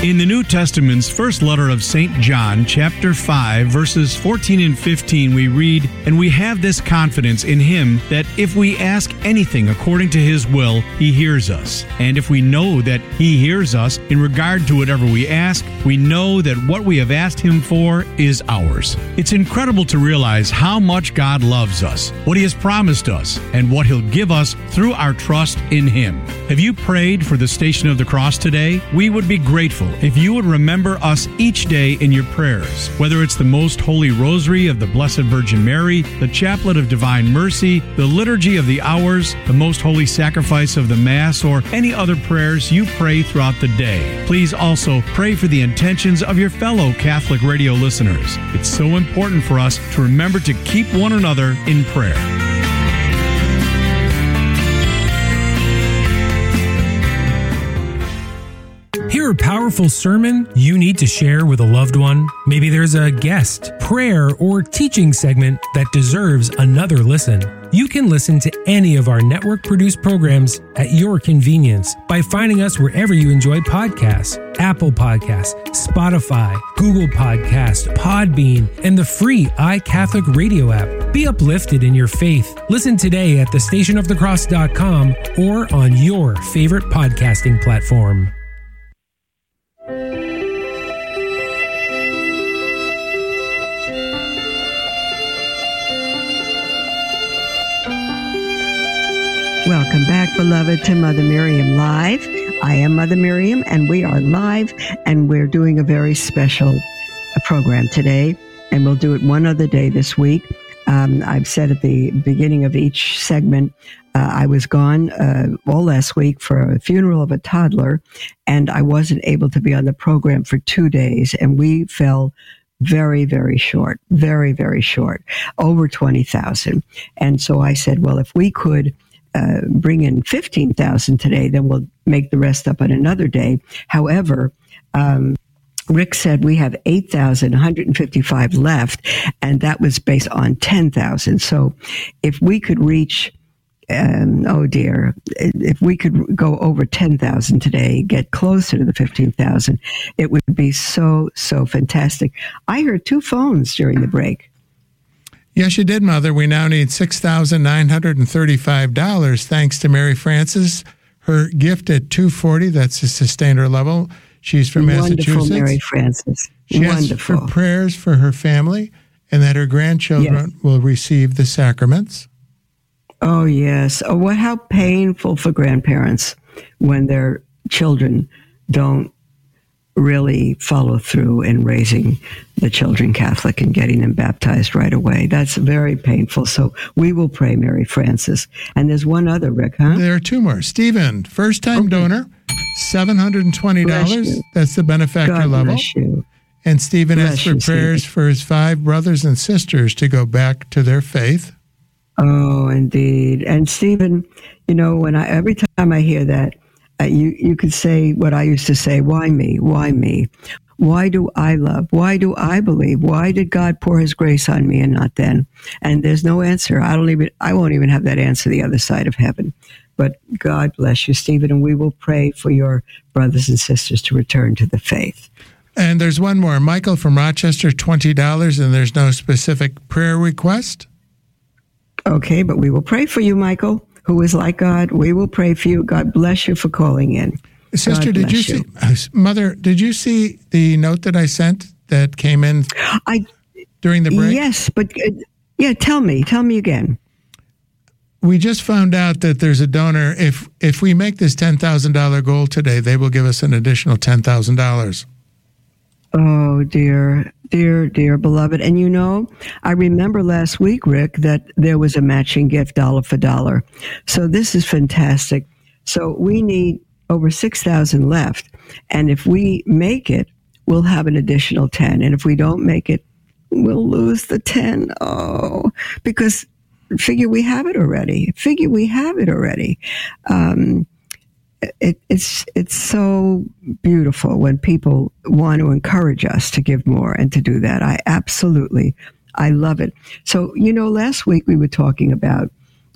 Speaker 12: In the New Testament's first letter of St. John, chapter 5, verses 14 and 15, we read, And we have this confidence in him that if we ask anything according to his will, he hears us. And if we know that he hears us in regard to whatever we ask, we know that what we have asked him for is ours. It's incredible to realize how much God loves us, what he has promised us, and what he'll give us through our trust in him. Have you prayed for the Station of the Cross today? We would be grateful if you would remember us each day in your prayers, whether it's the Most Holy Rosary of the Blessed Virgin Mary, the Chaplet of Divine Mercy, the Liturgy of the Hours, the Most Holy Sacrifice of the Mass, or any other prayers you pray throughout the day. Please also pray for the intentions of your fellow Catholic radio listeners. It's so important for us to remember to keep one another in prayer.
Speaker 8: A powerful sermon you need to share with a loved one? Maybe there's a guest, prayer, or teaching segment that deserves another listen. You can listen to any of our network produced programs at your convenience by finding us wherever you enjoy podcasts Apple Podcasts, Spotify, Google Podcasts, Podbean, and the free iCatholic radio app. Be uplifted in your faith. Listen today at thestationofthecross.com or on your favorite podcasting platform.
Speaker 1: Welcome back, beloved, to Mother Miriam Live. I am Mother Miriam, and we are live, and we're doing a very special uh, program today, and we'll do it one other day this week. Um, I've said at the beginning of each segment, uh, I was gone uh, all last week for a funeral of a toddler, and I wasn't able to be on the program for two days, and we fell very, very short, very, very short, over 20,000. And so I said, well, if we could uh, bring in 15,000 today, then we'll make the rest up on another day. However, um, Rick said we have 8,155 left, and that was based on 10,000. So if we could reach, um, oh dear, if we could go over 10,000 today, get closer to the 15,000, it would be so, so fantastic. I heard two phones during the break.
Speaker 2: Yes, you did, Mother. We now need $6,935 thanks to Mary Frances. Her gift at 240, that's a sustainer level. She's from
Speaker 1: Wonderful,
Speaker 2: Massachusetts.
Speaker 1: Mary Frances.
Speaker 2: She
Speaker 1: Wonderful.
Speaker 2: asked for prayers for her family and that her grandchildren
Speaker 1: Yes.
Speaker 2: will receive the sacraments.
Speaker 1: Oh yes. Oh, what? How painful for grandparents when their children don't really follow through in raising the children Catholic and getting them baptized right away. That's very painful. So we will pray, Mary Frances. And there's one other, Rick, huh?
Speaker 2: There are two more. Stephen, first time donor, $720. That's the benefactor
Speaker 1: God
Speaker 2: level.
Speaker 1: bless you.
Speaker 2: And Stephen
Speaker 1: Bless
Speaker 2: asked for
Speaker 1: you,
Speaker 2: prayers
Speaker 1: Stephen.
Speaker 2: for his five brothers and sisters to go back to their faith.
Speaker 1: Oh, indeed. And Stephen, you know, when I every time I hear that, Uh, you you could say what I used to say: Why me? Why me? Why do I love? Why do I believe? Why did God pour His grace on me and not then? And there's no answer. I don't even. I won't even have that answer the other side of heaven. But God bless you, Stephen, and we will pray for your brothers and sisters to return to the faith.
Speaker 2: And there's one more. Michael from Rochester, $20, and there's no specific prayer request.
Speaker 1: Okay, but we will pray for you, Michael, who is like God. We will pray for you. God bless you for calling in.
Speaker 2: Sister,
Speaker 1: God
Speaker 2: did you see, Mother, did you see the note that I sent that came in
Speaker 1: I
Speaker 2: during the break?
Speaker 1: Yes, but uh, yeah, tell me, tell me again.
Speaker 2: We just found out that there's a donor. If if we make this ten thousand dollar goal today, they will give us an additional ten thousand dollars.
Speaker 1: Oh dear, dear, dear beloved. And you know, I remember last week, Rick, that there was a matching gift dollar for dollar. So this is fantastic. So we need over 6,000 left. And if we make it, we'll have an additional 10. And if we don't make it, we'll lose the 10. Oh, because figure we have it already. Figure we have it already. Um, it, it's it's so beautiful when people want to encourage us to give more and to do that. I absolutely, I love it. So you know, last week we were talking about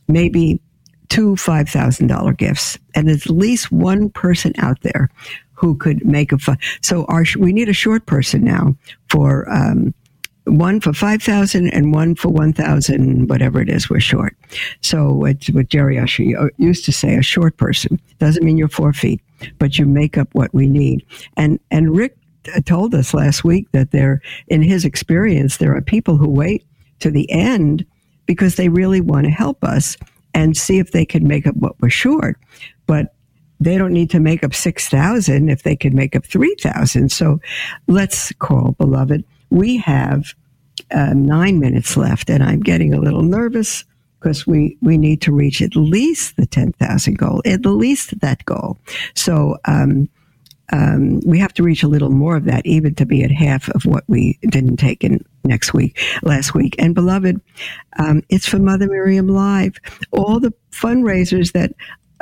Speaker 1: maybe two five thousand dollar gifts, and at least one person out there who could make a fun. So our we need a short person now for um, one for 5,000 and one for 1,000, whatever it is, we're short. So it's what Jerry Usher uh, used to say, a short person. Doesn't mean you're four feet, but you make up what we need. And, and Rick uh, told us last week that there, in his experience, there are people who wait to the end because they really want to help us and see if they can make up what we're short. But they don't need to make up 6,000 if they can make up 3,000. So let's call, beloved. We have uh, nine minutes left, and I'm getting a little nervous because we, we need to reach at least the 10,000 goal, at least that goal. So, um, um, we have to reach a little more of that, even to be at half of what we didn't take in next week, last week. And beloved, um, it's for Mother Miriam Live. All the fundraisers that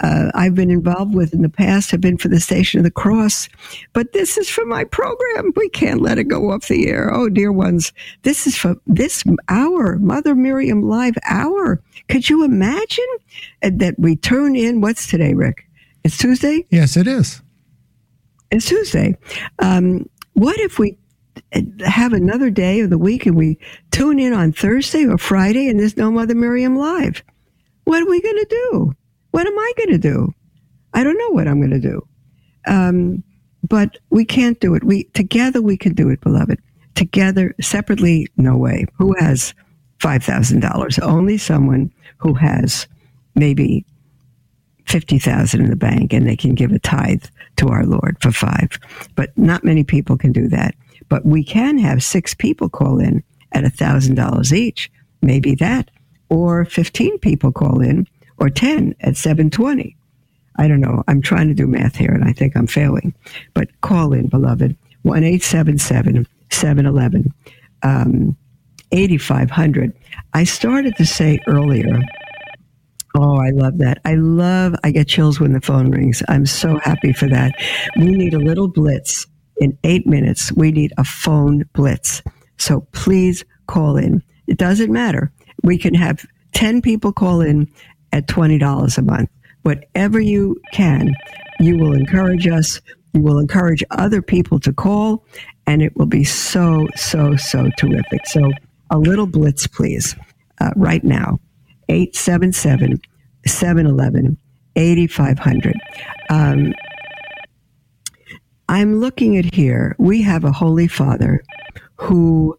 Speaker 1: uh, I've been involved with in the past have been for the Station of the Cross. But this is for my program. We can't let it go off the air. Oh, dear ones. This is for this hour, Mother Miriam Live hour. Could you imagine that we turn in? What's today, Rick? It's Tuesday?
Speaker 2: Yes, it is.
Speaker 1: It's Tuesday. Um, what if we have another day of the week and we tune in on Thursday or Friday and there's no Mother Miriam Live? What are we going to do? What am I going to do? I don't know what I'm going to do. Um, but we can't do it. We together we can do it, beloved. Together, separately, no way. Who has five thousand dollars? Only someone who has maybe fifty thousand in the bank and they can give a tithe to our Lord for five. But not many people can do that. But we can have six people call in at a thousand dollars each. Maybe that, or fifteen people call in or 10 at 720. I don't know. I'm trying to do math here and I think I'm failing. But call in, beloved, 1 877 711 um, 8500. I started to say earlier, oh, I love that. I love, I get chills when the phone rings. I'm so happy for that. We need a little blitz. In eight minutes, we need a phone blitz. So please call in. It doesn't matter. We can have 10 people call in at $20 a month. Whatever you can, you will encourage us. You will encourage other people to call, and it will be so, so, so terrific. So, a little blitz, please, uh, right now 877 711 8500. Um, I'm looking at here. We have a Holy Father who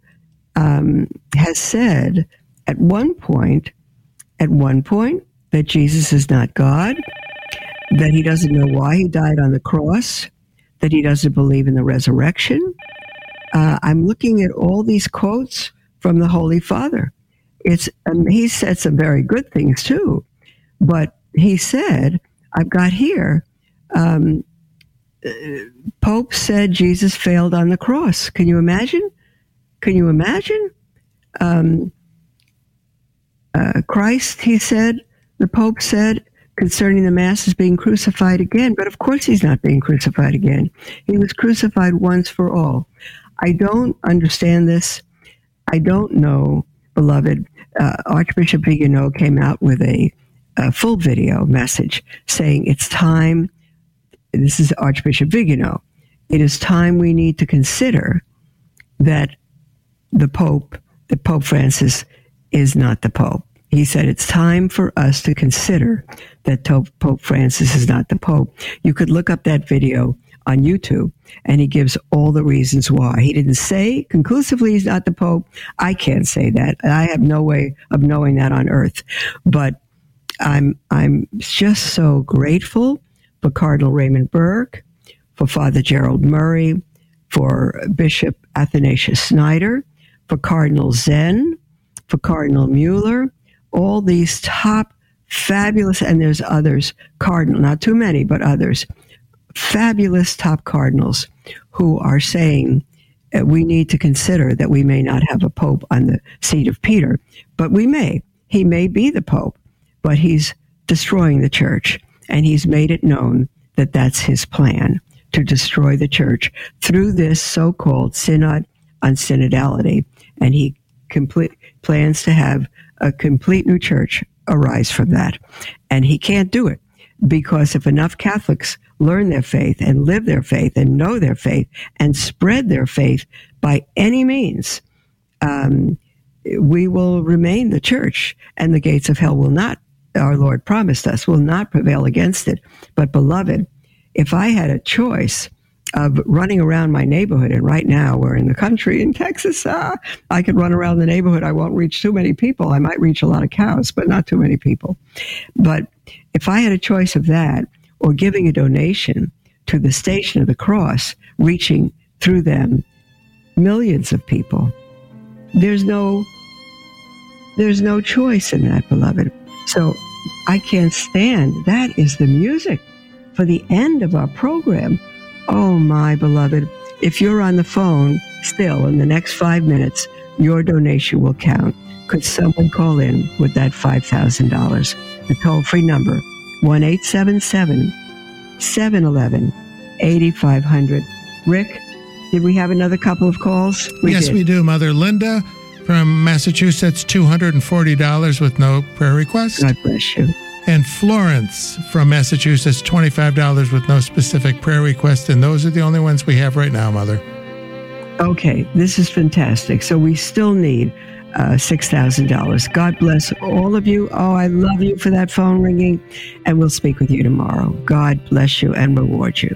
Speaker 1: um, has said at one point, at one point, that Jesus is not God, that he doesn't know why he died on the cross, that he doesn't believe in the resurrection. Uh, I'm looking at all these quotes from the Holy Father. It's um, he said some very good things too, but he said, "I've got here." Um, uh, Pope said Jesus failed on the cross. Can you imagine? Can you imagine? Um, uh, Christ, he said, the Pope said concerning the masses being crucified again. But of course, he's not being crucified again. He was crucified once for all. I don't understand this. I don't know, beloved. Uh, Archbishop Vigano came out with a, a, full video message saying it's time. This is Archbishop Vigano. It is time we need to consider that the Pope, that Pope Francis, is not the Pope. He said it's time for us to consider that Pope Francis is not the Pope. You could look up that video on YouTube and he gives all the reasons why. He didn't say conclusively he's not the Pope. I can't say that. I have no way of knowing that on earth. But I'm I'm just so grateful for Cardinal Raymond Burke, for Father Gerald Murray, for Bishop Athanasius Schneider, for Cardinal Zen, for Cardinal Mueller, all these top fabulous, and there's others, Cardinal, not too many, but others, fabulous top cardinals who are saying uh, we need to consider that we may not have a pope on the seat of Peter, but we may. He may be the pope, but he's destroying the church, and he's made it known that that's his plan to destroy the church through this so-called synod on synodality, and he complete plans to have a complete new church arise from that, and he can't do it because if enough Catholics learn their faith and live their faith and know their faith and spread their faith by any means, um, we will remain the church and the gates of hell will not, our Lord promised us, will not prevail against it. But beloved, if I had a choice of running around my neighborhood, and right now we're in the country in Texas, ah, I could run around the neighborhood. I won't reach too many people. I might reach a lot of cows, but not too many people. But if I had a choice of that or giving a donation to the Station of the Cross, reaching through them millions of people, there's no there's no choice in that, beloved. So I can't stand. That is the music for the end of our program. Oh, my beloved. If you're on the phone still in the next five minutes, your donation will count. Could someone call in with that $5,000? The toll free number, 1 877 711 8500. Rick, did we have another couple of calls?
Speaker 2: We yes, did. we do. Mother Linda from Massachusetts, $240 with no prayer request.
Speaker 1: God bless you.
Speaker 2: And Florence from Massachusetts, $25 with no specific prayer request. And those are the only ones we have right now, Mother.
Speaker 1: Okay, this is fantastic. So we still need uh, $6,000. God bless all of you. Oh, I love you for that phone ringing. And we'll speak with you tomorrow. God bless you and reward you.